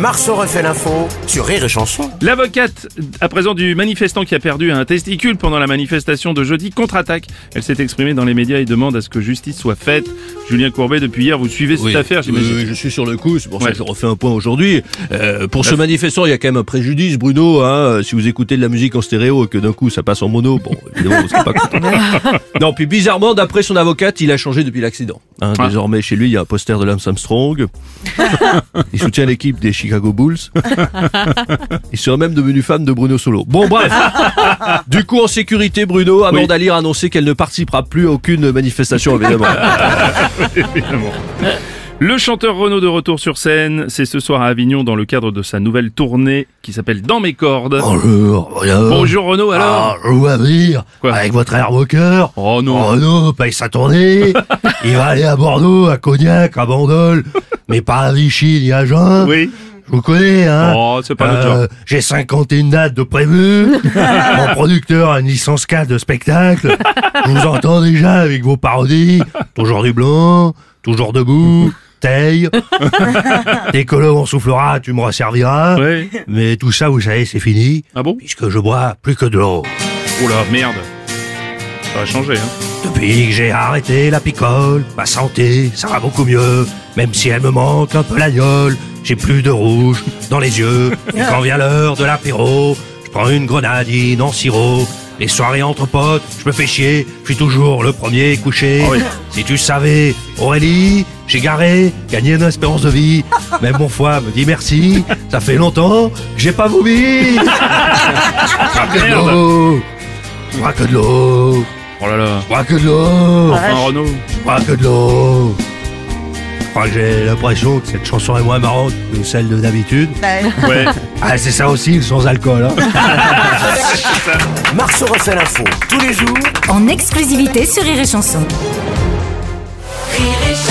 Marceau refait l'info sur Rire et Chanson. L'avocate, à présent du manifestant qui a perdu un testicule pendant la manifestation de jeudi, contre-attaque. Elle s'est exprimée dans les médias et demande à ce que justice soit faite. Julien Courbet, depuis hier, vous suivez cette Oui. affaire, j'imagine. Oui, oui, je suis sur le coup, c'est pour ça que je refais un point aujourd'hui. Euh, pour ce manifestant, il y a quand même un préjudice, Bruno. Hein, si vous écoutez de la musique en stéréo et que d'un coup ça passe en mono, bon, évidemment, vous serez pas content. non, puis bizarrement, d'après son avocate, il a changé depuis l'accident. Hein, Ah. Désormais, chez lui, il y a un poster de Lance Armstrong. il soutient l'équipe des Chicago Bulls. il serait même devenu fan de Bruno Solo. Bon, bref. du coup, en sécurité, Bruno, Amanda Oui. A annoncé qu'elle ne participera plus à aucune manifestation, évidemment. Évidemment. Le chanteur Renaud de retour sur scène, c'est ce soir à Avignon dans le cadre de sa nouvelle tournée qui s'appelle Dans mes cordes. Bonjour, Bruno. Bonjour Renaud, alors Ah, vous Quoi avec votre air moqueur. Oh non. Renaud paye sa tournée. il va aller à Bordeaux, à Cognac, à Bandol, mais pas à Vichy ni à Jeun. Oui. Je vous connais, hein. Oh, c'est pas notre Euh, genre. J'ai 51 dates de prévues. Mon producteur a une licence 4 de spectacle. Je vous entends déjà avec vos parodies. Toujours du blanc, toujours debout, taille. Dès que l'eau en soufflera, tu me resserviras. Mais tout ça, vous savez, c'est fini. Ah bon? Puisque je bois plus que de l'eau. Oh là, merde. Ça va changer, hein. Depuis que j'ai arrêté la picole, ma santé, ça va beaucoup mieux. Même si elle me manque un peu la gueule, j'ai plus de rouge dans les yeux. Et quand vient l'heure de l'apéro, je prends une grenadine en sirop. Les soirées entre potes, je me fais chier, je suis toujours le premier couché. Ah oui. Si tu savais, Aurélie, j'ai garé, gagné une espérance de vie. Même mon foie me dit merci, ça fait longtemps que j'ai pas vomi. Bois que de l'eau, bois que de l'eau, Oh là là. bois que de l'eau. Enfin Renaud. Que de l'eau. Je crois que j'ai l'impression que cette chanson est moins marrante que celle de d'habitude. Ouais. Ah, c'est ça aussi, le sans alcool. Hein. Marceau refait l'info tous les jours en exclusivité sur Rire et Chanson. Rire et chanson